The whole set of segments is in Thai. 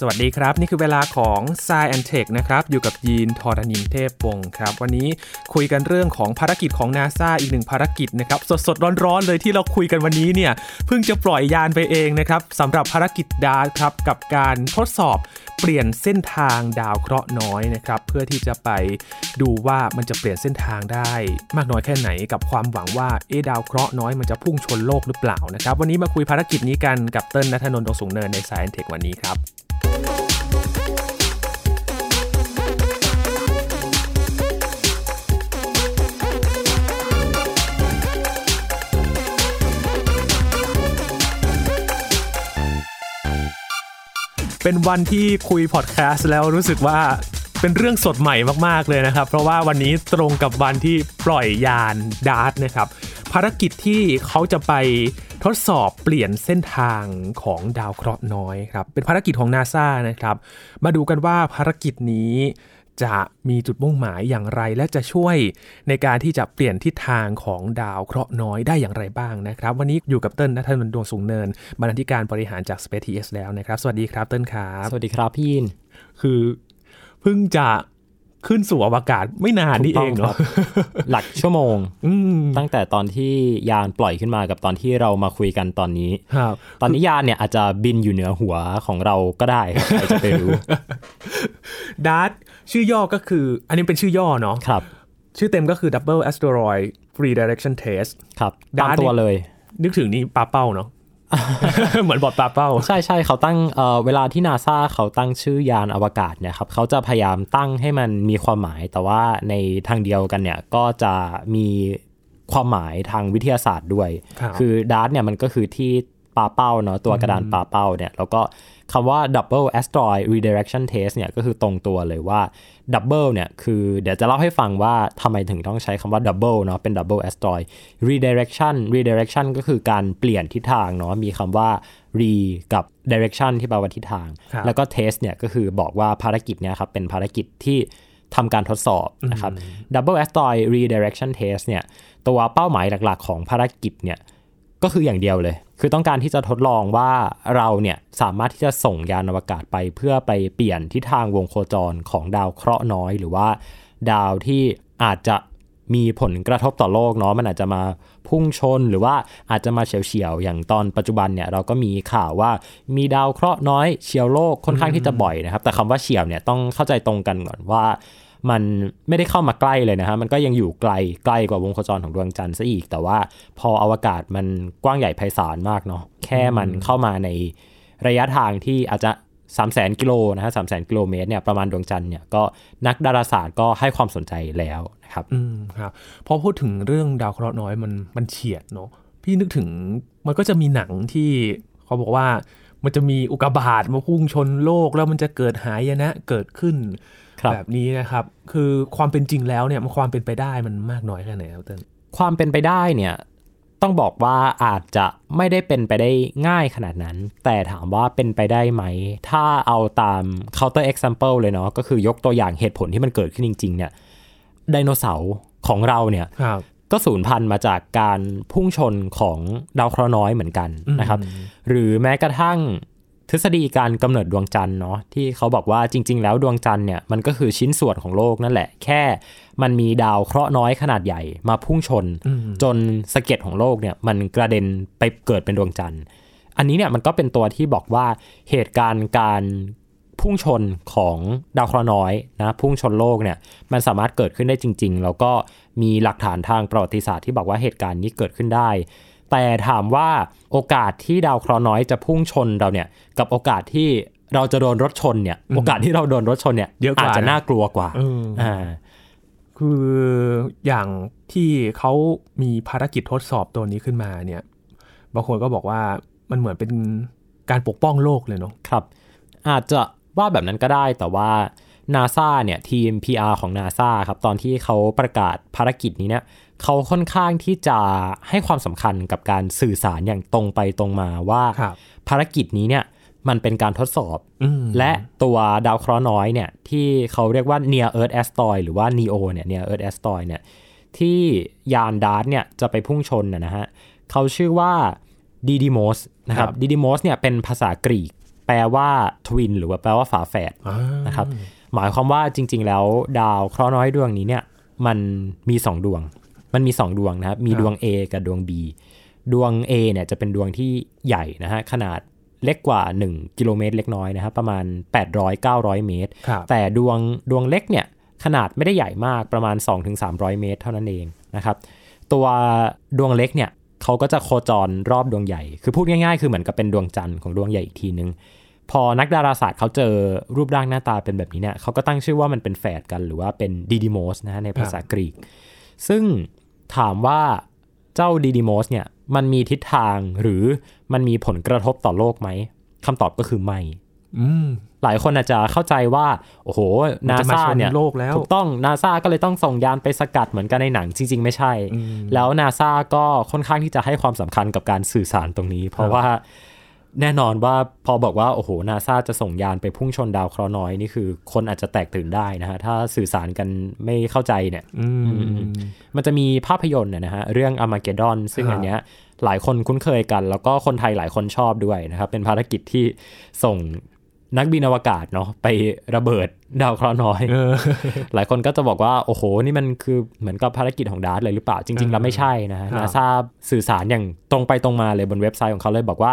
สวัสดีครับ นี่คือเวลาของ s ซแอนเทคนะครับ อยู่กับยีนทอรานินเทพวงศ์ครับ วันนี้คุยกันเรื่องของภารกิจของนาซาอีกหนึ่งภารกิจนะครับ สดๆ ร้อนๆ เลยที่เราคุยกันวันนี้เนี่ย เพิ่งจะปล่อยยานไปเองนะครับสำหรับภารกิจ DART ครับ กับการทดสอบเปลี่ยนเส้นทางดาวเคราะห์น้อยนะครับ เพื่อที่จะไปดูว่ามันจะเปลี่ยนเส้นทางได้ มากน้อยแค่ไหนกับความหวังว่าเอ๊ดาวเคราะห์น้อยมันจะพุ่งชนโลกหรือเปล่านะครับวันนี้มาคุยภารกิจนี้กันกับเติ้ลนัทนนท์ดงสูงเนินใน s ายเทควันนี้ครับ เป็นวันที่คุยพอดแคสต์แล้วรู้สึกว่าเป็นเรื่องสดใหม่มากๆเลยนะครับ เพราะว่าวันนี้ตรงกับวันที่ปล่อยยานดาร์ตนะครับ ภารกิจที่เขาจะไปทดสอบเปลี่ยนเส้นทางของดาวเคราะห์น้อยครับ เป็นภารกิจของนาซานะครับ มาดูกันว่าภารกิจนี้ จะมีจุดมุ่งหมายอย่างไร และจะช่วยในการที่จะเปลี่ยนทิศทางของดาวเคราะห์น้อยได้อย่างไรบ้างนะครับ วันนี้อยู่กับเติ้ลนัทนนท์ดวงสูงเนิน บรรณาธิการบริหารจาก Space TS แล้วนะครับ สวัสดีครับเติ้ลครับ สวัสดีครับพี่ยินคือเพิ่งจะ ขึ้นสู่อวกาศไม่นานนี่เองถูกต้เนาะครับหลักชั่วโมงอืมตั้งแต่ตอนที่ยานปล่อยขึ้นมากับตอนที่เรามาคุยกันตอนนี้ครับตอนนี้ยานเนี่ยอาจจะบินอยู่เหนือหัวของเราก็ได้ครับใครจะไปรู้ดาร์ตชื่อย่อก็คือ อันนี้เป็นชื่อย่อเนาะครับ ชื่อเต็มก็คือ Double Asteroid Redirection Test ครับดาตามร์ตตัวเลย นึกถึงนี่ปลาเป้าเนาะ เหมือนบอดปลาเป้า ใช่ใช่เขาตั้งเอ่อเวลาที่นาซาเขาตั้งชื่อยานอวกาศเนี่ยครับเขาจะพยายามตั้งให้มันมีความหมาย แต่ว่าในทางเดียวกันเนี่ยก็จะมีความหมายทางวิทยาศาสตร์ด้วยครับคือดาร์ตเนี่ยมันก็คือที่ปาเป้าเนาะตัวกระดานปาเป้าเนี่ยแล้วก็ คำว่า double asteroid redirection test เนี่ยก็คือตรงตัวเลยว่า double เนี่ยคือเดี๋ยวจะเล่าให้ฟังว่าทำไมถึงต้องใช้คำว่า double เนาะเป็น double asteroid redirection redirection ก็คือการเปลี่ยนทิศทางเนาะมีคำว่า re กับ direction ที่แปลว่าทิศทางครับแล้วก็ test เนี่ยก็คือบอกว่าภารกิจเนี่ยครับเป็นภารกิจที่ทำการทดสอบนะครับ double asteroid redirection test เนี่ยตัวเป้าหมายหลักๆ ของภารกิจเนี่ยก็คืออย่างเดียวเลย คือต้องการที่จะทดลองว่าเราเนี่ยสามารถที่จะส่งยานอวกาศไปเพื่อไปเปลี่ยนทิศทางวงโคจรของดาวเคราะห์น้อย หรือว่าดาวที่อาจจะมีผลกระทบต่อโลกเนาะมันอาจจะมาพุ่งชนหรือว่าอาจจะมาเฉียวๆอย่างตอนปัจจุบันเนี่ยเราก็มีข่าวว่ามีดาวเคราะห์น้อยเฉียวโลกค่อนข้างที่จะบ่อยนะครับ แต่คำว่าเฉียวเนี่ยต้องเข้าใจตรงกันก่อนว่า มันไม่ได้เข้ามาใกล้เลยนะฮะ มันก็ยังอยู่ไกลใกล้กว่าวงโคจรของดวงจันทร์ซะอีก แต่ว่าพออวกาศมันกว้างใหญ่ไพศาลมากเนาะ แค่มันเข้ามาในระยะทางที่อาจจะ3 0 0 0 0กิโลนะฮะสามแสนกิโลเมตรเนี่ยประมาณดวงจันทร์เนี่ยก็นักดาราศาสตร์ก็ให้ความสนใจแล้วนะครับ อืมครับ พอพูดถึงเรื่องดาวเคราะห์น้อยมันมันเฉียดเนาะ พี่นึกถึงมันก็จะมีหนังที่เขาบอกว่ามันจะมีอุกกาบาตมาพุ่งชนโลกแล้วมันจะเกิดหายนะเกิดขึ้น แบบนี้นะครับ คือความเป็นจริงแล้วเนี่ยมันความเป็นไปได้มันมากน้อยแค่ไหนครับเติ้ลความเป็นไปได้เนี่ยต้องบอกว่าอาจจะไม่ได้เป็นไปได้ง่ายขนาดนั้น แต่ถามว่าเป็นไปได้ไหม ถ้าเอาตาม counter example เลยเนาะก็คือยกตัวอย่างเหตุผลที่มันเกิดขึ้นจริง ๆ เนี่ยไดโนเสาร์ของเราเนี่ยครับก็สูญพันธุ์มาจากการพุ่งชนของดาวเคราะห์น้อยเหมือนกันนะครับ หรือแม้กระทั่ง ทฤษฎีการกำเนิดดวงจันทร์เนาะที่เขาบอกว่าจริง ๆ แล้วดวงจันทร์เนี่ยมันก็คือชิ้นส่วนของโลกนั่นแหละ แค่มันมีดาวเคราะห์น้อยขนาดใหญ่มาพุ่งชน จนสะเก็ดของโลกเนี่ยมันกระเด็นไปเกิดเป็นดวงจันทร์ อันนี้เนี่ยมันก็เป็นตัวที่บอกว่าเหตุการณ์การพุ่งชนของดาวเคราะห์น้อยนะพุ่งชนโลกเนี่ยมันสามารถเกิดขึ้นได้จริง ๆ แล้วก็มีหลักฐานทางประวัติศาสตร์ที่บอกว่าเหตุการณ์นี้เกิดขึ้นได้ แต่ถามว่าโอกาสที่ดาวเคราะห์น้อยจะพุ่งชนเราเนี่ยกับโอกาสที่เราจะโดนรถชนเนี่ย โอกาสที่เราโดนรถชนเนี่ยเยอะกว่าอาจจะน่ากลัวกว่าเอออ่าคืออย่างที่เขามีภารกิจทดสอบตัวนี้ขึ้นมาเนี่ยบางคนก็บอกว่ามันเหมือนเป็นการปกป้องโลกเลยเนาะครับ อาจจะว่าแบบนั้นก็ได้แต่ว่า NASA เนี่ยทีม PR ของ NASA ครับ ตอนที่เขาประกาศภารกิจนี้เนี่ย เขาค่อนข้างที่จะให้ความสำคัญกับการสื่อสารอย่างตรงไปตรงมาว่าครับภารกิจนี้เนี่ยมันเป็นการทดสอบอืมและตัวดาวเคราะห์น้อยเนี่ยที่เขาเรียกว่า near earth asteroid หรือว่า NEO เนี่ย near earth asteroid เนี่ยที่ยาน DART เนี่ยจะไปพุ่งชนนะนะฮะเขาชื่อว่าดีดิโมสนะครับดีดิโมสเนี่ยเป็นภาษากรีก แปลว่า twin หรือว่าแปลว่าฝาแฝดอ่านะครับหมายความว่าจริง ๆ แล้วดาวเคราะห์น้อยดวงนี้เนี่ยมันมี 2 ดวง มันมี 2 ดวงนะครับ มีดวง A กับดวง B ดวง A เนี่ยจะเป็นดวงที่ใหญ่นะฮะขนาดเล็กกว่า 1 กิโลเมตรเล็กน้อยนะครับประมาณ 800-900 เมตรครับแต่ดวงดวงเล็กเนี่ยขนาดไม่ได้ใหญ่มากประมาณ 2-300 เมตร เท่านั้นเองนะครับตัวดวงเล็กเนี่ยเขาก็จะโคจรรอบดวงใหญ่ คือพูดง่ายๆ คือเหมือนกับเป็นดวงจันทร์ของดวงใหญ่อีกทีนึง พอนักดาราศาสตร์เขาเจอรูปร่างหน้าตาเป็นแบบนี้เนี่ยเขาก็ตั้งชื่อว่ามันเป็นแฝดกันหรือว่าเป็นดีดิโมสนะฮะในภาษากรีก ซึ่ง ถามว่าเจ้าดีดิโมสเนี่ยมันมีทิศทางหรือมันมีผลกระทบต่อโลกไหมคำตอบก็คือไม่อืมหลายคนอาจจะเข้าใจว่า โอ้โหมันนาจะมาซาชนเนี่ยโลกแล้วถูกต้องนาซาก็เลยต้องส่งยานไปสกัดเหมือนกันในหนังจริง ๆ ไม่ใช่อืมแล้วนาซาก็ค่อนข้างที่จะให้ความสำคัญกับการสื่อสารตรงนี้ เพราะว่า แน่นอนว่าพอบอกว่า โอ้โหนาซาจะส่งยานไปพุ่งชนดาวเคราะห์น้อย นี่คือคนอาจจะแตกตื่นได้นะฮะ ถ้าสื่อสารกันไม่เข้าใจเนี่ยอืมมันจะมีภาพยนตร์เนยนะฮะ เรื่องอ r มาเกดอน ซึ่งครับอันเนี้ยหลายคนคุ้นเคยกัน แล้วก็คนไทยหลายคนชอบด้วยนะครับ เป็นภารกิจที่ส่ง นักบินอวกาศเนาะไประเบิดดาวเคราะห์น้อยเออหลายคนก็จะบอกว่า โอ้โห นี่มันคือเหมือนกับภารกิจของดาร์ตเลยหรือเปล่าจริง ๆ แล้วไม่ใช่นะฮะครับนาซาสื่อสารอย่างตรงไปตรงมาเลยบนเว็บไซต์ของเขาเลยบอกว่า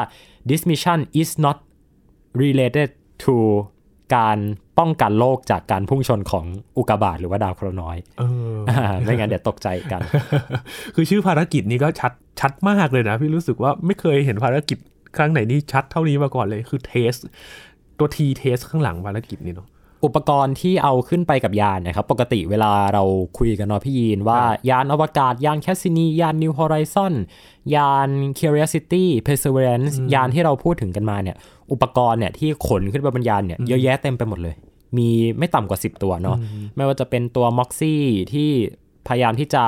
this mission is not related to การป้องกันโลกจากการพุ่งชนของอุกกาบาตหรือว่าดาวเคราะห์น้อยเอออ่าไม่งั้นเดี๋ยวตกใจกัน คือชื่อภารกิจนี้ก็ชัดชัดมากเลยนะ พี่รู้สึกว่าไม่เคยเห็นภารกิจครั้งไหนที่ชัดเท่านี้มาก่อนเลยคือ test ตัว T test ข้างหลังภารกิจนี้เนาะอุปกรณ์ที่เอาขึ้นไปกับยานนะครับ ปกติเวลาเราคุยกันเนาะพี่ยีนว่ายานอวกาศ ยานแคสซินี ยาน New Horizon ยาน Curiosity Perseverance ยานที่เราพูดถึงกันมาเนี่ย อุปกรณ์เนี่ยที่ขนขึ้นไปบนยานเนี่ยเยอะแยะเต็มไปหมดเลย มีไม่ต่ำกว่า 10 ตัวเนาะไม่ว่าจะเป็นตัว MOXIE ที่พยายามที่จะ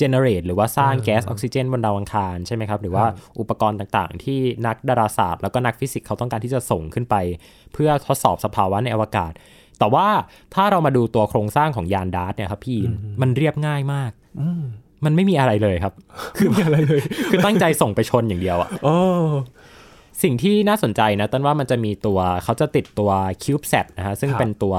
generate หรือว่าสร้างแก๊สออกซิเจนบนดาวอังคารใช่ไหมครับ หรือว่าอุปกรณ์ต่างๆ ที่นักดาราศาสตร์ แล้วก็นักฟิสิกส์เขาต้องการที่จะส่งขึ้นไป เพื่อทดสอบสภาวะในอวกาศ แต่ว่าถ้าเรามาดูตัวโครงสร้างของยาน DART เนี่ยครับพี่มันเรียบง่ายมากมันไม่มีอะไรเลยครับ คือไม่อะไรเลย คือตั้งใจส่งไปชนอย่างเดียวอะโอ้สิ่งที่น่าสนใจนะต้นว่ามันจะมีตัวเขาจะติดตัว CubeSat นะฮะซึ่งครับเป็นตัว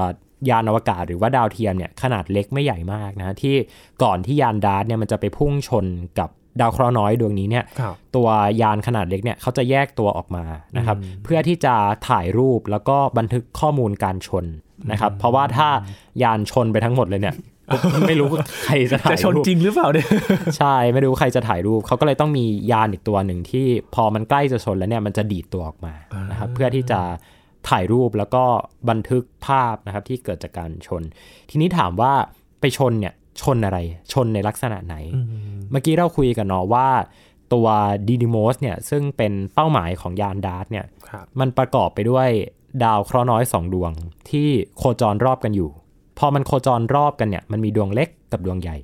ยานอวกาศหรือว่าดาวเทียมเนี่ยขนาดเล็กไม่ใหญ่มากนะที่ก่อนที่ยานดาร์ตเนี่ยมันจะไปพุ่งชนกับดาวเคราะห์น้อยดวงนี้เนี่ยครับตัวยานขนาดเล็กเนี่ยเขาจะแยกตัวออกมานะครับเพื่อที่จะถ่ายรูปแล้วก็บันทึกข้อมูลการชนนะครับเพราะว่าถ้ายานชนไปทั้งหมดเลยเนี่ยไม่รู้ใครจะถ่าจะยชนรูปจริงหรือเปล่าเนี่ยใช่ไม่รู้ใครจะถ่ายรูปเขาก็เลยต้องมียานอีกตัวหนึ่งที่พอมันใกล้จะชนแล้วเนี่ยมันจะดีดตัวออกมานะครับเพื่อที่จะ ถ่ายรูปแล้วก็บันทึกภาพนะครับที่เกิดจากการชน ทีนี้ถามว่าไปชนเนี่ยชนอะไร ชนในลักษณะไหน เมื่อกี้เราคุยกันเนาะว่าตัวดีดิโมสเนี่ยซึ่งเป็นเป้าหมายของยาน DART เนี่ยครับมันประกอบไปด้วยดาวเคราะห์น้อยสองดวงที่โคจรรอบกันอยู่ พอมันโคจรรอบกันเนี่ยมันมีดวงเล็กกับดวงใหญ่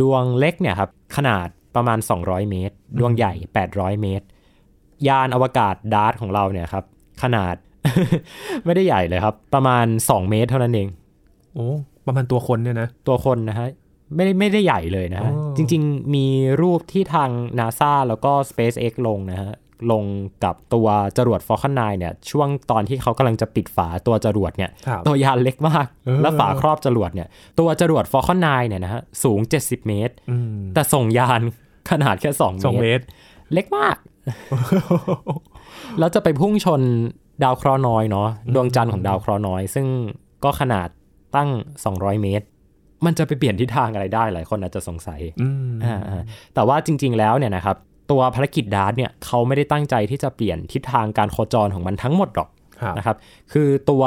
ดวงเล็กเนี่ยครับขนาดประมาณ 200 เมตร ดวงใหญ่ 800 เมตร ยานอวกาศดาร์ตของเราเนี่ยครับขนาด ไม่ได้ใหญ่เลยครับ ประมาณ 2 เมตรเท่านั้นเอง โอ้ ประมาณตัวคนเนี่ยนะ ตัวคนนะฮะ ไม่ได้ไม่ได้ใหญ่เลยนะฮะอ๋อจริง ๆ มีรูปที่ทาง NASA แล้วก็ SpaceX ลงนะฮะ ลงกับตัวจรวด Falcon 9 เนี่ย ช่วงตอนที่เขากำลังจะปิดฝาตัวจรวดเนี่ยครับตัวยานเล็กมากเออแล้วฝาครอบจรวดเนี่ย ตัวจรวด Falcon 9 เนี่ยนะฮะ สูง 70 เมตรอืมแต่ส่งยานขนาดแค่2สองเมเมตรตร เล็กมาก แล้วจะไปพุ่งชน ดาวเคราะห์น้อยเนาะดวงจันทร์ของดาวเคราะห์น้อย ซึ่งก็ขนาดตั้ง 200 เมตร มันจะไปเปลี่ยนทิศทางอะไรได้หลายคนอาจจะสงสัยอืมอ่าอ่าแต่ว่าจริง ๆ แล้วเนี่ยนะครับตัวภารกิจดาร์ตเนี่ยเขาไม่ได้ตั้งใจที่จะเปลี่ยนทิศทางการโคจรของมันทั้งหมดหรอกครับนะครับ คือตัว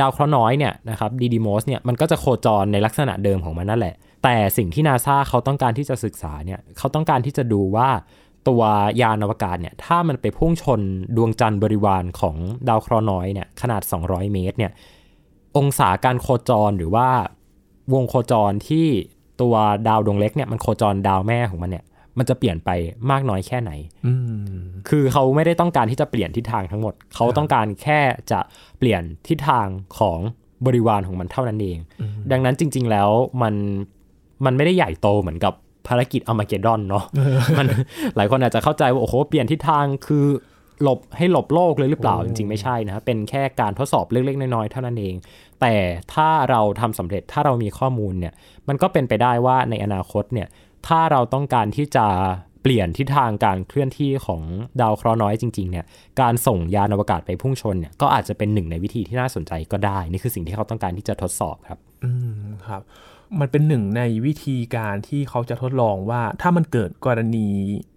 ดาวเคราะห์น้อยเนี่ยนะครับดีดีโมสเนี่ยมันก็จะโคจรในลักษณะเดิมของมันนั่นแหละ แต่สิ่งที่นาซาเขาต้องการที่จะศึกษาเนี่ยเขาต้องการที่จะดูว่า ตัวยานอวกาศเนี่ยถ้ามันไปพุ่งชนดวงจันทร์บริวารของดาวเคราะห์น้อยเนี่ยขนาด 200 เมตรเนี่ยองศาการโคจรหรือว่าวงโคจรที่ตัวดาวดวงเล็กเนี่ยมันโคจรดาวแม่ของมันเนี่ยมันจะเปลี่ยนไปมากน้อยแค่ไหนอืมคือเขาไม่ได้ต้องการที่จะเปลี่ยนทิศทางทั้งหมด เขาต้องการแค่จะเปลี่ยนทิศทางของบริวารของมันเท่านั้นเอง ดังนั้นจริง ๆ แล้วมันมันไม่ได้ใหญ่โตเหมือนกับ ภารกิจอ r มาเกดอนเนาะมันหลายคนอาจจะเข้าใจว่า โอ้โห เปลี่ยนทิศทางคือหลบให้หลบโลกเลยหรือเปล่าจริงๆไม่ใช่นะเป็นแค่การทดสอบเล็กๆน้อยๆเท่านั้นเอง แต่ถ้าเราทำสำเร็จถ้าเรามีข้อมูลเนี่ยมันก็เป็นไปได้ว่าในอนาคตเนี่ยถ้าเราต้องการที่จะเปลี่ยนทิศทางการเคลื่อนที่ของดาวเคราะห์น้อยจริงๆเนี่ยการส่งยานอวกาศไปพุ่งชนเนี่ยก็อาจจะเป็นหนึ่งในวิธีที่น่าสนใจก็ได้ นี่คือสิ่งที่เขาต้องการที่จะทดสอบครับ อืมครับ มันเป็นหนึ่งในวิธีการที่เขาจะทดลองว่าถ้ามันเกิดกรณี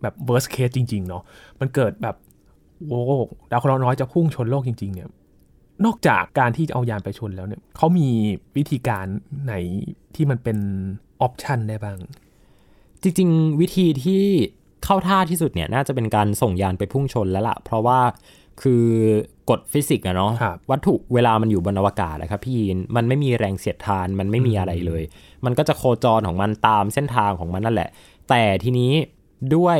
แบบ worst case จริง ๆ เนาะมันเกิดแบบโอ้ดาวเคราะห์น้อยจะพุ่งชนโลกจริง ๆ เนี่ย นอกจากการที่จะเอายานไปชนแล้วเนี่ยเขามีวิธีการไหนที่มันเป็นออปชันได้บ้าง จริง ๆ วิธีที่เข้าท่าที่สุดเนี่ยน่าจะเป็นการส่งยานไปพุ่งชนแล้วละ่ะ เพราะว่า คือกฎฟิสิกส์อะเนาะครับวัตถุเวลามันอยู่บนอวกาศนะครับพี่ยินมันไม่มีแรงเสียดทานมันไม่มีอะไรเลย มันก็จะโคจรของมันตามเส้นทางของมันนั่นแหละ แต่ทีนี้ด้วย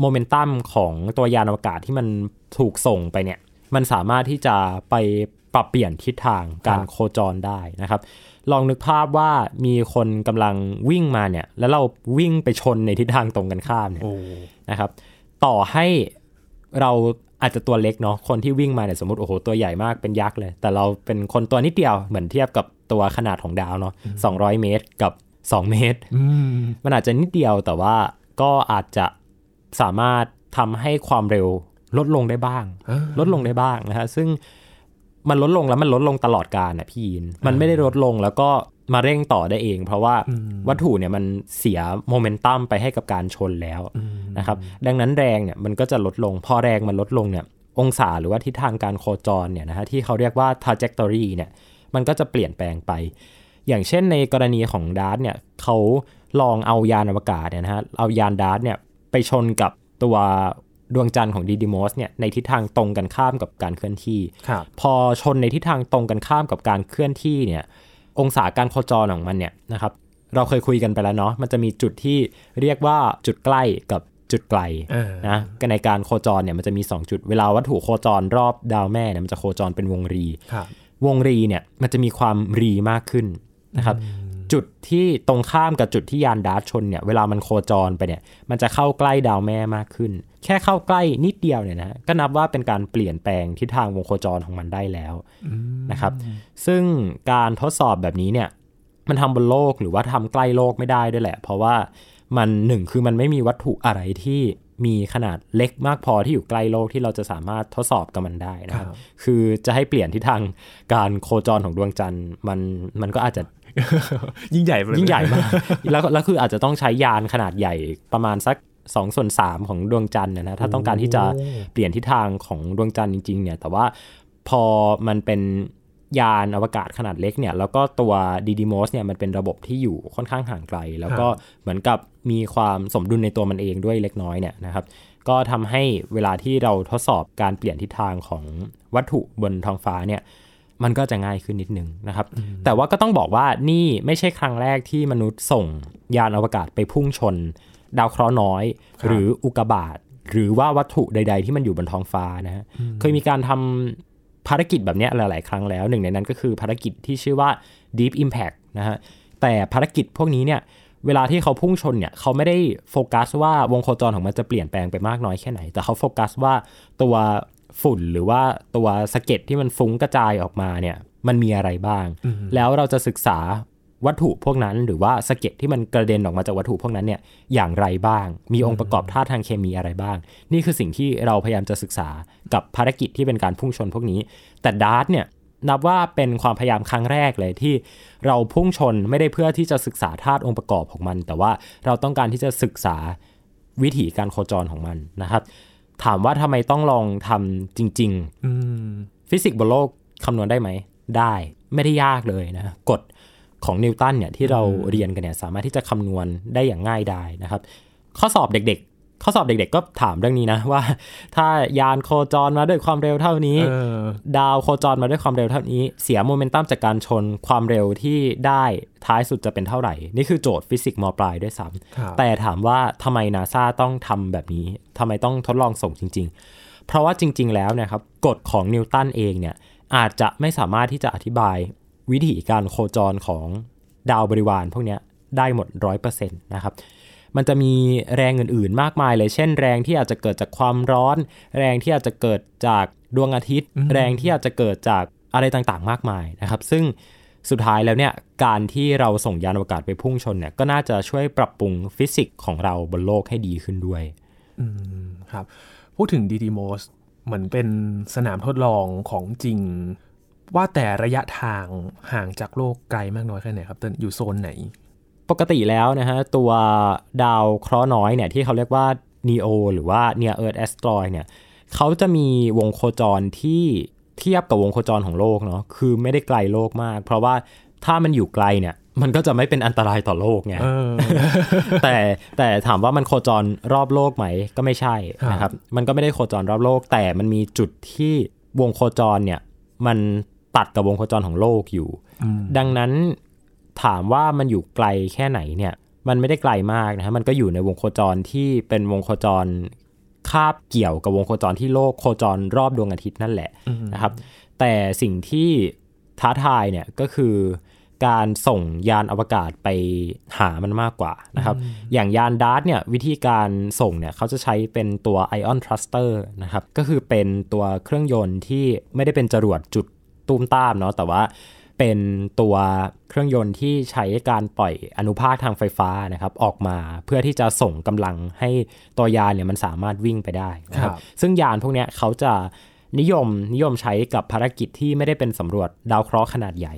โมเมนตัมของตัวยานอวกาศที่มันถูกส่งไปเนี่ย มันสามารถที่จะไปปรับเปลี่ยนทิศทางการครับโคจรได้นะครับ ลองนึกภาพว่ามีคนกำลังวิ่งมาเนี่ย แล้วเราวิ่งไปชนในทิศทางตรงกันข้ามเนี่ยโอ้นะครับ ต่อให้เรา อาจจะตัวเล็กเนาะคนที่วิ่งมาเนี่ยสมมติโอ้โหตัวใหญ่มากเป็นยักษ์เลย แต่เราเป็นคนตัวนิดเดียวเหมือนเทียบกับตัวขนาดของดาวเนาะ200เมตรกับ 2 เมตรอืมมันอาจจะนิดเดียวแต่ว่าก็อาจจะสามารถทำให้ความเร็วลดลงได้บ้างอ่าลดลงได้บ้างนะฮะซึ่งมันลดลงแล้วมันลดลงตลอดการนะพี่ยินมันไม่ได้ลดลงแล้วก็ มาเร่งต่อได้เอง เพราะว่าวัตถุเนี่ยมันเสียโมเมนตัมไปให้กับการชนแล้วนะครับ ดังนั้นแรงเนี่ยมันก็จะลดลง พอแรงมันลดลงเนี่ย องศาหรือว่าทิศทางการโคจรเนี่ยนะฮะที่เขาเรียกว่า trajectory เนี่ย มันก็จะเปลี่ยนแปลงไป อย่างเช่นในกรณีของ DART เนี่ยเขาลองเอายานอวกาศเนี่ยนะฮะเอายาน DART เนี่ยไปชนกับตัวดวงจันทร์ของดีดิมอสเนี่ยในทิศทางตรงกันข้ามกับการเคลื่อนที่ครับพอชนในทิศทางตรงกันข้ามกับการเคลื่อนที่เนี่ย องศาการโคจรของมันเนี่ยนะครับเราเคยคุยกันไปแล้วเนาะมันจะมีจุดที่เรียกว่าจุดใกล้กับจุดไกลเออนะในการโคจรเนี่ยมันจะมี 2 จุด เวลาวัตถุโคจรรอบดาวแม่เนี่ยมันจะโคจรเป็นวงรีครับวงรีเนี่ยมันจะมีความรีมากขึ้นนะครับ จุดที่ตรงข้ามกับจุดที่ยานดาร์ตชนเนี่ยเวลามันโคจรไปเนี่ยมันจะเข้าใกล้ดาวแม่มากขึ้น แค่เข้าใกล้นิดเดียวเนี่ยนะก็นับว่าเป็นการเปลี่ยนแปลงทิศทางวงโคจรของมันได้แล้วนะครับ ซึ่งการทดสอบแบบนี้เนี่ยมันทำบนโลกหรือว่าทำใกล้โลกไม่ได้ด้วยแหละ เพราะว่ามันหนึ่งคือมันไม่มีวัตถุอะไรที่มีขนาดเล็กมากพอที่อยู่ใกล้โลกที่เราจะสามารถทดสอบกับมันได้นะครับครับคือจะให้เปลี่ยนทิศทางการโคจรของดวงจันทร์มันมันก็อาจจะ ยิ่งใหญ่ไปเลยยิ่งใหญ่มากแล้วแล้วคืออาจจะต้องใช้ยานขนาดใหญ่ประมาณสัก2ส่วน3ของดวงจันทร์นะนะถ้าต้องการที่จะเปลี่ยนทิศทางของดวงจันทร์จริงๆเนี่ยแต่ว่าพอมันเป็นยานอวกาศขนาดเล็กเนี่ยแล้วก็ตัวดีดีมอสเนี่ยมันเป็นระบบที่อยู่ค่อนข้างห่างไกล แล้วก็เหมือนกับมีความสมดุลในตัวมันเองด้วยเล็กน้อยเนี่ยนะครับก็ทำให้เวลาที่เราทดสอบการเปลี่ยนทิศทางของวัตถุบนท้องฟ้าเนี่ย มันก็จะง่ายขึ้นนิดนึงนะครับ แต่ว่าก็ต้องบอกว่านี่ไม่ใช่ครั้งแรกที่มนุษย์ส่งยานอวกาศไปพุ่งชน ดาวเคราะห์น้อย หรืออุกกาบาตหรือว่าวัตถุใด ๆ ที่มันอยู่บนท้องฟ้านะฮะเคยมีการทำภารกิจแบบเนี้ยหลาย ๆ ครั้งแล้ว หนึ่งในนั้นก็คือภารกิจที่ชื่อว่า Deep Impact นะฮะแต่ภารกิจพวกนี้เนี่ยเวลาที่เขาพุ่งชนเนี่ยเขาไม่ได้โฟกัสว่าวงโคจรของมันจะเปลี่ยนแปลงไปมากน้อยแค่ไหน แต่เขาโฟกัสว่าตัว ฝุ่นหรือว่าตัวสะเก็ดที่มันฟุ้งกระจายออกมาเนี่ย มันมีอะไรบ้าง แล้วเราจะศึกษาวัตถุพวกนั้น หรือว่าสะเก็ดที่มันกระเด็นออกมาจากวัตถุพวกนั้นเนี่ยอย่างไรบ้าง มีองค์ประกอบธาตุทางเคมีอะไรบ้าง นี่คือสิ่งที่เราพยายามจะศึกษากับภารกิจที่เป็นการพุ่งชนพวกนี้ แต่ดาร์ตเนี่ยนับว่าเป็นความพยายามครั้งแรกเลยที่เราพุ่งชนไม่ได้เพื่อที่จะศึกษาธาตุองค์ประกอบของมัน แต่ว่าเราต้องการที่จะศึกษาวิถีการโคจรของมันนะครับ ถามว่าทำไมต้องลองทำจริงๆอืมฟิสิกส์บนโลกคำนวณได้ไหม ได้ไม่ได้ยากเลยนะกฎของนิวตันเนี่ยที่เราเรียนกันเนี่ยสามารถที่จะคำนวณได้อย่างง่ายดายนะครับ ข้อสอบเด็กๆ ข้อสอบเด็กๆก็ถามเรื่องนี้นะว่า ถ้ายานโคจรมาด้วยความเร็วเท่านี้เออดาวโคจรมาด้วยความเร็วเท่านี้ เสียโมเมนตัมจากการชนความเร็วที่ได้ท้ายสุดจะเป็นเท่าไหร่ นี่คือโจทย์ฟิสิกส์มปลายด้วยซ้ำครับแต่ถามว่าทำไมนาซาต้องทำแบบนี้ทำไมต้องทดลองส่งจริง ๆ เพราะว่าจริง ๆ แล้วเนี่ยนะครับกฎของนิวตันเองเนี่ยอาจจะไม่สามารถที่จะอธิบายวิธีการโคจรของดาวบริวารพวกเนี้ยได้หมดร้อยเปอร์เซ็นต์นะครับ มันจะมีแรงอื่นๆ มากมายเลย เช่นแรงที่อาจจะเกิดจากความร้อน แรงที่อาจจะเกิดจากดวงอาทิตย์ แรงที่อาจจะเกิดจากอะไรต่างๆ มากมายนะครับ ซึ่งสุดท้ายแล้วเนี่ยการที่เราส่งยานอวกาศไปพุ่งชนเนี่ยก็น่าจะช่วยปรับปรุงฟิสิกส์ของเราบนโลกให้ดีขึ้นด้วยอืมครับ พูดถึงดีดีโมสเหมือนเป็นสนามทดลองของจริง ว่าแต่ระยะทางห่างจากโลกไกลมากน้อยแค่ไหนครับเติ้ลอยู่โซนไหน ปกติแล้วนะฮะตัวดาวเคราะห์น้อยเนี่ยที่เขาเรียกว่า NEO หรือว่า Near Earth Asteroid เนี่ยเขาจะมีวงโคจรที่เทียบกับวงโคจรของโลกเนาะคือไม่ได้ไกลโลกมาก เพราะว่าถ้ามันอยู่ไกลเนี่ยมันก็จะไม่เป็นอันตรายต่อโลกไงเออแต่แต่ถามว่ามันโคจรรอบโลกไหมก็ไม่ใช่ครับนะครับมันก็ไม่ได้โคจรรอบโลก แต่มันมีจุดที่วงโคจรเนี่ยมันตัดกับวงโคจรของโลกอยู่อืมดังนั้น ถามว่ามันอยู่ไกลแค่ไหนเนี่ยมันไม่ได้ไกลมากนะฮะมันก็อยู่ในวงโคจรที่เป็นวงโคจรคาบเกี่ยวกับวงโคจรที่โลกโคจรรอบดวงอาทิตย์นั่นแหละนะครับ แต่สิ่งที่ท้าทายเนี่ยก็คือการส่งยานอวกาศไปหามันมากกว่านะครับ อย่างยานดาร์ตเนี่ยวิธีการส่งเนี่ยเขาจะใช้เป็นตัว Ion Thruster นะครับ ก็คือเป็นตัวเครื่องยนต์ที่ไม่ได้เป็นจรวดจุดตูมตามเนาะแต่ว่า เป็นตัวเครื่องยนต์ที่ใช้การปล่อยอนุภาคทางไฟฟ้านะครับออกมาเพื่อที่จะส่งกำลังให้ตัวยานเนี่ยมันสามารถวิ่งไปได้นะครับครับซึ่งยานพวกเนี้ยเขาจะนิยมนิยมใช้กับภารกิจที่ไม่ได้เป็นสำรวจดาวเคราะห์ขนาดใหญ่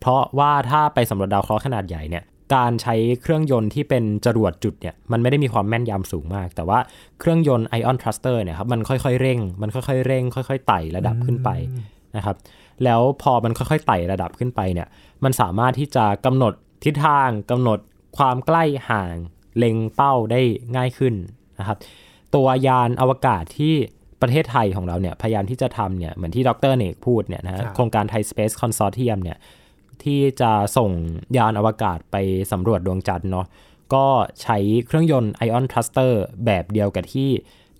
เพราะว่าถ้าไปสำรวจดาวเคราะห์ขนาดใหญ่เนี่ยการใช้เครื่องยนต์ที่เป็นจรวดจุดเนี่ยมันไม่ได้มีความแม่นยำสูงมาก แต่ว่าเครื่องยนต์ Ion Thruster เนี่ยครับมันค่อยๆเร่ง มันค่อยๆเร่ง ค่อย ๆไต่ระดับขึ้นไป นะครับ แล้วพอมันค่อยๆไต่ระดับขึ้นไปเนี่ย มันสามารถที่จะกำหนดทิศทางกำหนดความใกล้ห่างเล็งเป้าได้ง่ายขึ้นนะครับ ตัวยานอวกาศที่ประเทศไทยของเราเนี่ยพยายามที่จะทำเนี่ยเหมือนที่ดรเนกพูดเนี่ยนะฮะครับโครงการไทย Space Consortium เนี่ยที่จะส่งยานอวกาศไปสำรวจดวงจันทร์เนาะก็ใช้เครื่องยนต์ Ion Thruster แบบเดียวกับที่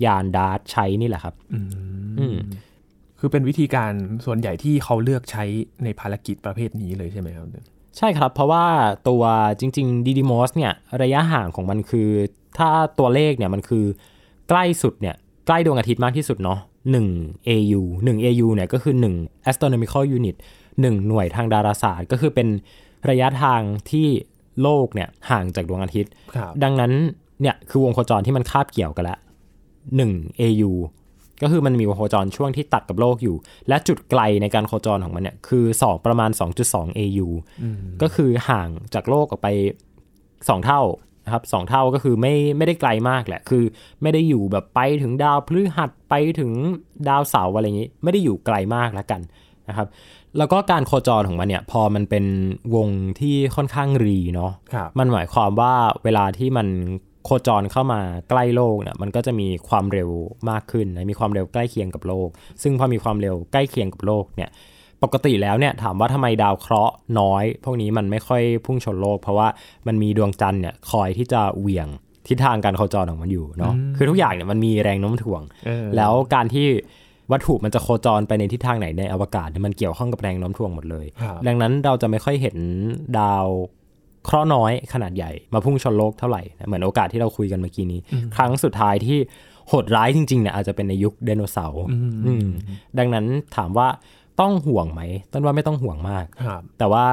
ยานดาร์ตใช้นี่แหละครับอืม คือเป็นวิธีการส่วนใหญ่ที่เขาเลือกใช้ในภารกิจประเภทนี้เลยใช่ไหมครับใช่ครับ เพราะว่าตัวจริงๆ d d m o s เนี่ยระยะห่างของมันคือ ถ้าตัวเลขเนี่ยมันคือใกล้สุดเนี่ยใกล้ดวงอาทิตย์มากที่สุดเนาะ1 AU 1 AU เนี่ยก็คือ 1 astronomical unit 1 หน่วยทางดาราศาสตร์ ก็คือเป็นระยะทางที่โลกเนี่ยห่างจากดวงอาทิตย์ครับดังนั้นเนี่ยคือวงโคจรที่มันคาบเกี่ยวกันละ 1 AU ก็คือมันมีวงโคจรช่วงที่ตัดกับโลกอยู่ และจุดไกลในการโคจรของมันเนี่ยคือ2ประมาณ 2.2 AU ก็คือห่างจากโลกออกไป 2 เท่านะครับสองเท่าก็คือไม่ไม่ได้ไกลมากแหละ คือไม่ได้อยู่แบบไปถึงดาวพฤหัสไปถึงดาวเสาร์อะไรอย่างนี้ ไม่ได้อยู่ไกลมากแล้วกันนะครับแล้วก็การโคจรของมันเนี่ยพอมันเป็นวงที่ค่อนข้างรีเนาะครับมันหมายความว่าเวลาที่มัน โคจรเข้ามาใกล้โลกเนี่ยมันก็จะมีความเร็วมากขึ้นนะมีความเร็วใกล้เคียงกับโลก ซึ่งพอมีความเร็วใกล้เคียงกับโลกเนี่ยปกติแล้วเนี่ยถามว่าทำไมดาวเคราะห์น้อย พวกนี้มันไม่ค่อยพุ่งชนโลก เพราะว่ามันมีดวงจันทร์เนี่ยคอยที่จะเหวี่ยงทิศทางการโคจรของมันอยู่เนาะคือทุกอย่างเนี่ยมันมีแรงโน้มถ่วงเออแล้วการที่วัตถุมันจะโคจรไปในทิศทางไหนในอวกาศเนี่ยมันเกี่ยวข้องกับแรงโน้มถ่วงหมดเลยครับดังนั้นเราจะไม่ค่อยเห็นดาว เคราะห์น้อยขนาดใหญ่มาพุ่งชนโลกเท่าไหร่นะเหมือนโอกาสที่เราคุยกันเมื่อกี้นี้ ครั้งสุดท้ายที่โหดร้ายจริงๆเนี่ยอาจจะเป็นในยุคไดโนเสาร์อืมดังนั้นถามว่าต้องห่วงไหมต้นว่าไม่ต้องห่วงมากครับแต่ว่า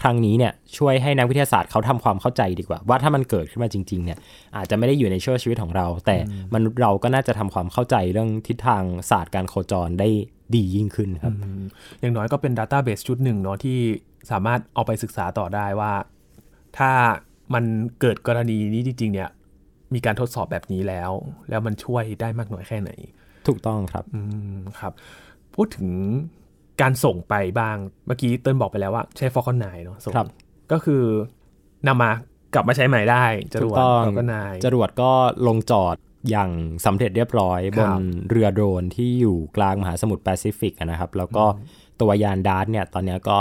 ครั้งนี้เนี่ยช่วยให้นักวิทยาศาสตร์เขาทำความเข้าใจดีกว่า ว่าถ้ามันเกิดขึ้นมาจริงๆเนี่ยอาจจะไม่ได้อยู่ในช่วงชีวิตของเรา แต่มนุษย์เราก็น่าจะทำความเข้าใจเรื่องทิศทางศาสตร์การโคจรได้ดียิ่งขึ้นครับอืมอย่างน้อยก็เป็น Database ชุดหนึ่งเนาะที่สามารถเอาไปศึกษาต่อได้ว่า ถ้ามันเกิดกรณีนี้จริง ๆ เนี่ยมีการทดสอบแบบนี้แล้ว แล้วมันช่วยได้มากน้อยแค่ไหน ถูกต้องครับอืมครับ พูดถึงการส่งไปบ้างเมื่อกี้เติ้ลบอกไปแล้วว่าใช้ Falcon 9เนาะส่งครับก็คือนำมากลับมาใช้ใหม่ได้จรถูวกดต้อง Falcon 9จรวดก็ลงจอดอย่างสำเร็จเรียบร้อยครับบนเรือโดรนที่อยู่กลางมหาสมุทรแปซิฟิกอะนะครับ แล้วก็ตัวยานดาร์ตเนี่ยตอนเนี้ยก็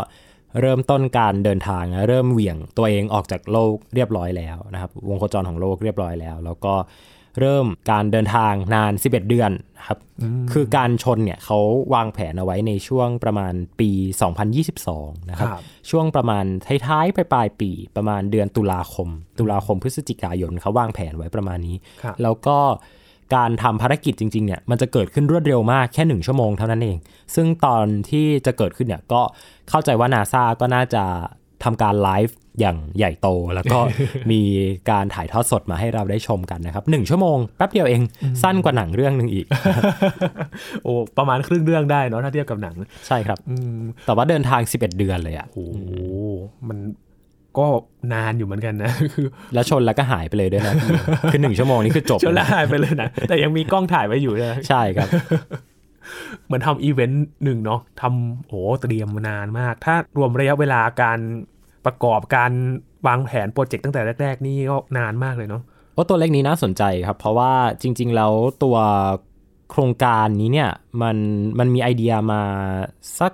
เริ่มต้นการเดินทางนะเริ่มเหวี่ยงตัวเองออกจากโลกเรียบร้อยแล้วนะครับวงโคจรของโลกเรียบร้อยแล้ว แล้วก็เริ่มการเดินทางนาน 11 เดือนครับคือการชนเนี่ยเขาวางแผนเอาไว้ในช่วงประมาณปี 2022 นะครับครับช่วงประมาณท้ายๆปลายๆปีประมาณเดือนตุลาคม ตุลาคมพฤศจิกายนเขาวางแผนไว้ประมาณนี้ครับแล้วก็ การทำภารกิจจริงๆเนี่ยมันจะเกิดขึ้นรวดเร็วมากแค่หนึ่งชั่วโมงเท่านั้นเอง ซึ่งตอนที่จะเกิดขึ้นเนี่ยก็เข้าใจว่านาซาก็น่าจะทำการไลฟ์อย่างใหญ่โต แล้วก็มีการถ่ายทอดสดมาให้เราได้ชมกันนะครับหนึ่งชั่วโมงแป๊บเดียวเองสั้นกว่าหนังเรื่องหนึ่งอีก โอ้ประมาณครึ่งเรื่องได้เนาะถ้าเทียบกับหนัง ใช่ครับอืมแต่ว่าเดินทาง 11 เดือนเลยอะโอ้โหมัน ก็นานอยู่เหมือนกันนะคือแล้วชนแล้วก็หายไปเลยด้วยนะพี่คือหนึ่งชั่วโมงนี่คือจบจนละหายไปเลยนะ แต่ยังมีกล้องถ่ายไว้อยู่นะใช่ครับเหมือนทำอีเวนต์หนึ่งเนาะทำโอ้เตรียมมานานมาก ถ้ารวมระยะเวลาการประกอบการวางแผนโปรเจกต์ตั้งแต่แรก ๆ นี่ก็นานมากเลยเนาะโอ้ตัวเลขนี้น่าสนใจครับ เพราะว่าจริง ๆ แล้วตัวโครงการนี้เนี่ยมันมันมีไอเดียมาสัก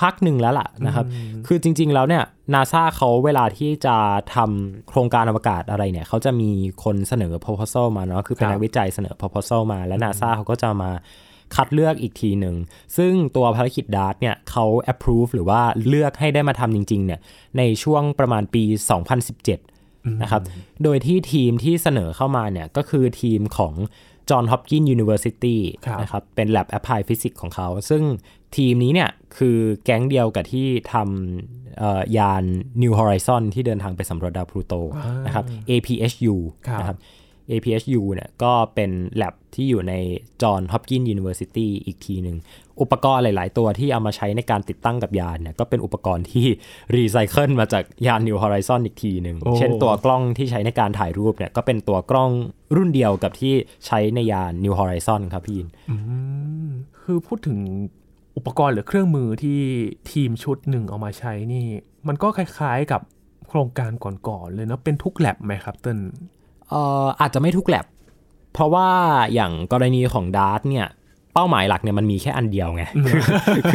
พักหนึ่งแล้วล่ะนะครับ คือจริง ๆ แล้วเนี่ยนาซาเขาเวลาที่จะทำโครงการอวกาศอะไรเนี่ยเขาจะมีคนเสนอ proposal มาเนาะคือเป็นครับนักวิจัยเสนอ proposal มา แล้วนาซาเขาก็จะมาคัดเลือกอีกทีหนึ่ง ซึ่งตัวภารกิจดาร์ตเนี่ยเขา approve หรือว่าเลือกให้ได้มาทำจริง ๆ เนี่ย ในช่วงประมาณปี 2017 นะครับ โดยที่ทีมที่เสนอเข้ามาเนี่ย ก็คือทีมของ John Hopkins University ครับนะครับ เป็น Lab Applied Physics ของเขา ซึ่ง ทีมนี้เนี่ยคือแก๊งเดียวกับที่ทำเอ่อยาน New Horizon ที่เดินทางไปสำรวจดาวพลูโตนะครับ APHU ครับนะครับ APHU เนี่ยก็เป็น lab ที่อยู่ใน John Hopkins University อีกทีหนึ่ง อุปกรณ์หลาย ๆ ตัวที่เอามาใช้ในการติดตั้งกับยานเนี่ยก็เป็นอุปกรณ์ที่รีไซเคิลมาจากยาน New Horizon อีกทีหนึ่งโอ้เช่นตัวกล้องที่ใช้ในการถ่ายรูปเนี่ยก็เป็นตัวกล้องรุ่นเดียวกับที่ใช้ในยาน New Horizon ครับพี่ยินอืมคือพูดถึง อุปกรณ์หรือเครื่องมือที่ทีมชุดหนึ่งเอามาใช้นี่ มันก็คล้ายๆกับโครงการก่อนๆเลยเนาะเป็นทุกแลบไหมครับเติ้ลเอ่ออาจจะไม่ทุกแลบเพราะว่าอย่างกรณีของดาร์ตเนี่ยเป้าหมายหลักเนี่ยมันมีแค่อันเดียวไง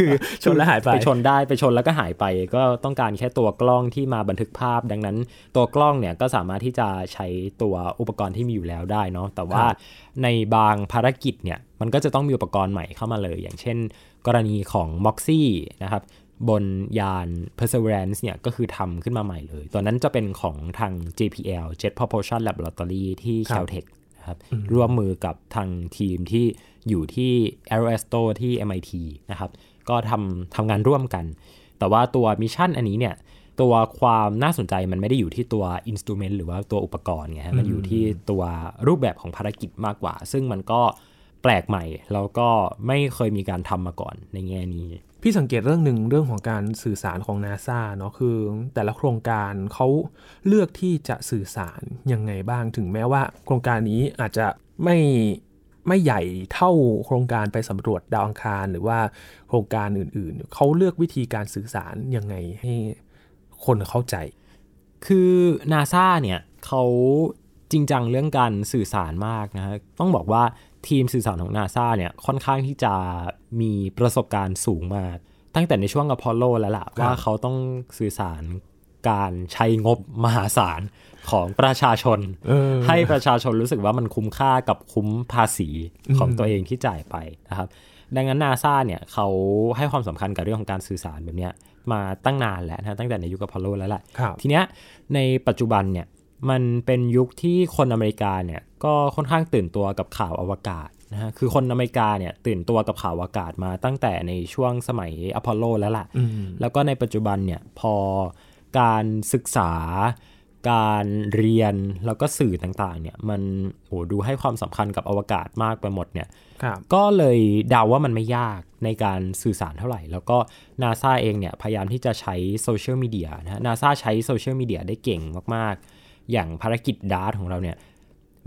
คือชนแล้วหายไปไปชนได้ไปชนแล้วก็หายไป ก็ต้องการแค่ตัวกล้องที่มาบันทึกภาพ ดังนั้นตัวกล้องเนี่ยก็สามารถที่จะใช้ตัวอุปกรณ์ที่มีอยู่แล้วได้เนาะแต่ว่าในบางภารกิจเนี่ยมันก็จะต้องมีอุปกรณ์ใหม่เข้ามาเลย อย่างเช่น กรณีของ Moxie นะครับบนยาน Perseverance เนี่ยก็คือทำขึ้นมาใหม่เลยตัวนั้นจะเป็นของทาง JPL Jet Propulsion Laboratory ที่ครับ Caltech นะครับร่วมมือกับทางทีมที่อยู่ที่ Aeroasto ที่ MIT นะครับ ก็ทำทำงานร่วมกัน แต่ว่าตัวมิชชั่นอันนี้เนี่ย ตัวความน่าสนใจมันไม่ได้อยู่ที่ตัว instrument หรือว่าตัวอุปกรณ์ไงฮะมันอยู่ที่ตัวรูปแบบของภารกิจมากกว่า ซึ่งมันก็ แปลกใหม่ แล้วก็ไม่เคยมีการทำมาก่อนในแง่นี้ พี่สังเกตเรื่องหนึ่งเรื่องของการสื่อสารของนาซาเนาะคือ แต่ละโครงการเขาเลือกที่จะสื่อสารยังไงบ้างถึงแม้ว่า โครงการนี้อาจจะไม่ไม่ใหญ่เท่าโครงการไปสำรวจดาวอังคารหรือว่าโครงการอื่นๆ เขาเลือกวิธีการสื่อสารยังไงให้คนเข้าใจ คือนาซาเนี่ยเขาจริงจังเรื่องการสื่อสารมากนะฮะต้องบอกว่า ทีมสื่อสารของนาซาเนี่ยค่อนข้างที่จะมีประสบการณ์สูงมาก ตั้งแต่ในช่วงอพอลโลแล้วล่ะ ว่าเขาต้องสื่อสารการใช้งบมหาศาลของประชาชนเออให้ประชาชนรู้สึกว่ามันคุ้มค่ากับคุ้มภาษีของตัวเองที่จ่ายไปนะครับดังนั้นนาซาเนี่ยเขาให้ความสำคัญกับเรื่องของการสื่อสารแบบเนี้ยมาตั้งนานแล้วนะตั้งแต่ในยุคอพอลโลแล้วแหละครับทีเนี้ยในปัจจุบันเนี่ย มันเป็นยุคที่คนอเมริกาเนี่ยก็ค่อนข้างตื่นตัวกับข่าวอวกาศนะฮะคือคนอเมริกาเนี่ยตื่นตัวกับข่าวอวกาศมาตั้งแต่ในช่วงสมัยอพอลโลแล้วล่ะอืมแล้วก็ในปัจจุบันเนี่ยพอการศึกษา การเรียนแล้วก็สื่อต่างๆเนี่ยมันโหดูให้ความสำคัญกับอวกาศมากไปหมดเนี่ยครับก็เลยเดาว่ามันไม่ยากในการสื่อสารเท่าไหร่ แล้วก็นาซาเองเนี่ยพยายามที่จะใช้โซเชียลมีเดียนะฮะนาซาใช้โซเชียลมีเดียได้เก่งมากๆ อย่างภารกิจดาร์ตของเราเนี่ย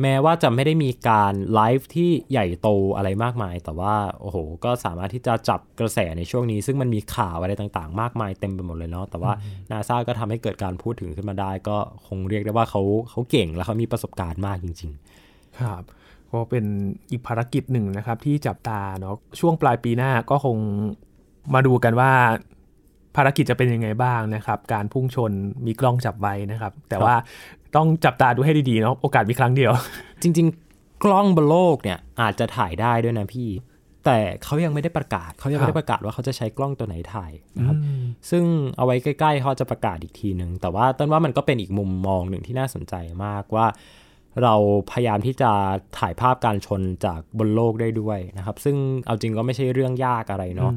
แม้ว่าจะไม่ได้มีการไลฟ์ที่ใหญ่โตอะไรมากมาย แต่ว่าโอ้โห ก็สามารถที่จะจับกระแสในช่วงนี้ ซึ่งมันมีข่าวอะไรต่างๆ มากมายเต็มไปหมดเลยเนาะแต่ว่านาซาก็ทำให้เกิดการพูดถึงขึ้นมาได้ ก็คงเรียกได้ว่าเขาเขาเก่งและเขามีประสบการณ์มากจริงครับก็เป็นอีกภารกิจหนึ่งนะครับที่จับตาเนาะช่วงปลายปีหน้าก็คงมาดูกันว่าภารกิจจะเป็นยังไงบ้างนะครับ การพุ่งชนมีกล้องจับไว้นะครับ แต่ว่า ต้องจับตาดูให้ดีๆเนาะโอกาสมีครั้งเดียวๆจริงกล้องบนโลกเนี่ยอาจจะถ่ายได้ด้วยนะพี่ แต่เขายังไม่ได้ประกาศเขายังไม่ได้ประกาศว่าเขาจะใช้กล้องตัวไหนถ่ายนะครับซึ่งเอาไว้ใกล้ๆเขาจะประกาศอีกทีหนึ่งแต่ว่าต้นว่ามันก็เป็นอีกมุมมองหนึ่งที่น่าสนใจมากว่า เราพยายามที่จะถ่ายภาพการชนจากบนโลกได้ด้วยนะครับ ซึ่งเอาจริงก็ไม่ใช่เรื่องยากอะไรเนาะ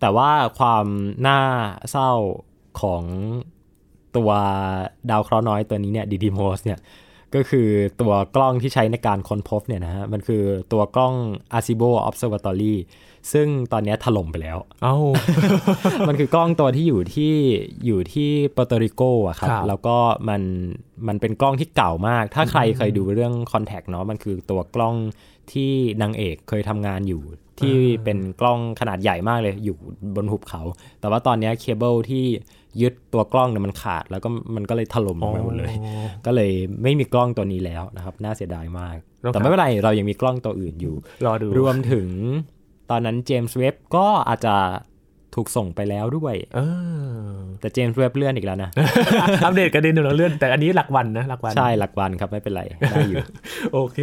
แต่ว่าความน่าเศร้าของ ตัวดาวเคราะห์น้อยตัวนี้เนี่ยดีดีโมสเนี่ยก็คือตัวกล้องที่ใช้ในการค้นพบเนี่ยนะฮะมันคือตัวกล้อง Arecibo Observatory ซึ่งตอนนี้ถล่มไปแล้ว เอ้า มันคือกล้องตัวที่อยู่ที่อยู่ที่เปอร์โตริโกอะครับครับ แล้วก็มันมันเป็นกล้องที่เก่ามาก ถ้าใครเคยดูเรื่อง Contact เนาะมันคือตัวกล้องที่นางเอกเคยทำงานอยู่ ที่เป็นกล้องขนาดใหญ่มากเลยอยู่บนหุบเขา แต่ว่าตอนนี้เคเบิลที่ ยึดตัวกล้องเนี่ยมันขาด แล้วก็มันก็เลยถล่มลงไปหมดเลย ก็เลยไม่มีกล้องตัวนี้แล้วนะครับ น่าเสียดายมากแล้วครับแต่ไม่เป็นไรเรายังมีกล้องตัวอื่นอยู่ รอดูรวมถึงตอนนั้นเจมส์เว็บก็อาจจะ ถูกส่งไปแล้วด้วยเออแต่เจมส์เว็บเลื่อนอีกแล้วนะ อัปเดตกันเดินหนึ่งเลื่อน แต่อันนี้หลักวันนะหลักวัน ใช่หลักวันครับไม่เป็นไร ได้อยู่ โอเค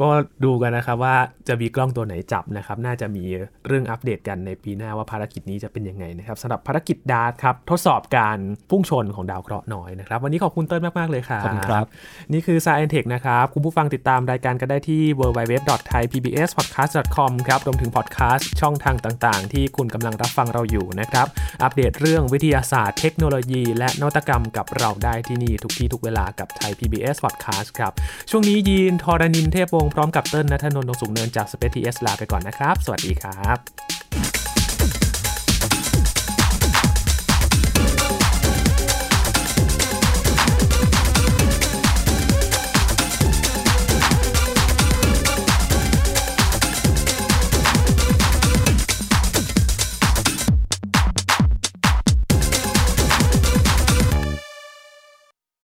ก็ดูกันนะครับว่าจะมีกล้องตัวไหนจับนะครับ น่าจะมีเรื่องอัปเดตกันในปีหน้าว่าภารกิจนี้จะเป็นยังไงนะครับสำหรับภารกิจดาร์ตครับ ทดสอบการพุ่งชนของดาวเคราะห์น้อยนะครับ วันนี้ขอบคุณเติ้ลมากๆเลยครับขอบคุณครับ นี่คือ Science Tech นะครับคุณผู้ฟังติดตามรายการกันได้ที่ www.thaipbspodcast.com ครับรวมถึงพอดแคสต์ช่องทางต่าง ๆ ที่คุณกำลังรับฟังเราอยู่นะครับ อัปเดตเรื่องวิทยาศาสตร์เทคโนโลยี และนวัตกรรมกับเราได้ที่นี่ทุกที่ทุกเวลากับไทย PBS Podcast ครับ ช่วงนี้ยีนทอรานินเทพวงศ์พร้อมกับเติ้ลนัทนนท์ดวงสุขเนินจาก Space TS ลาไปก่อนนะครับ สวัสดีครับ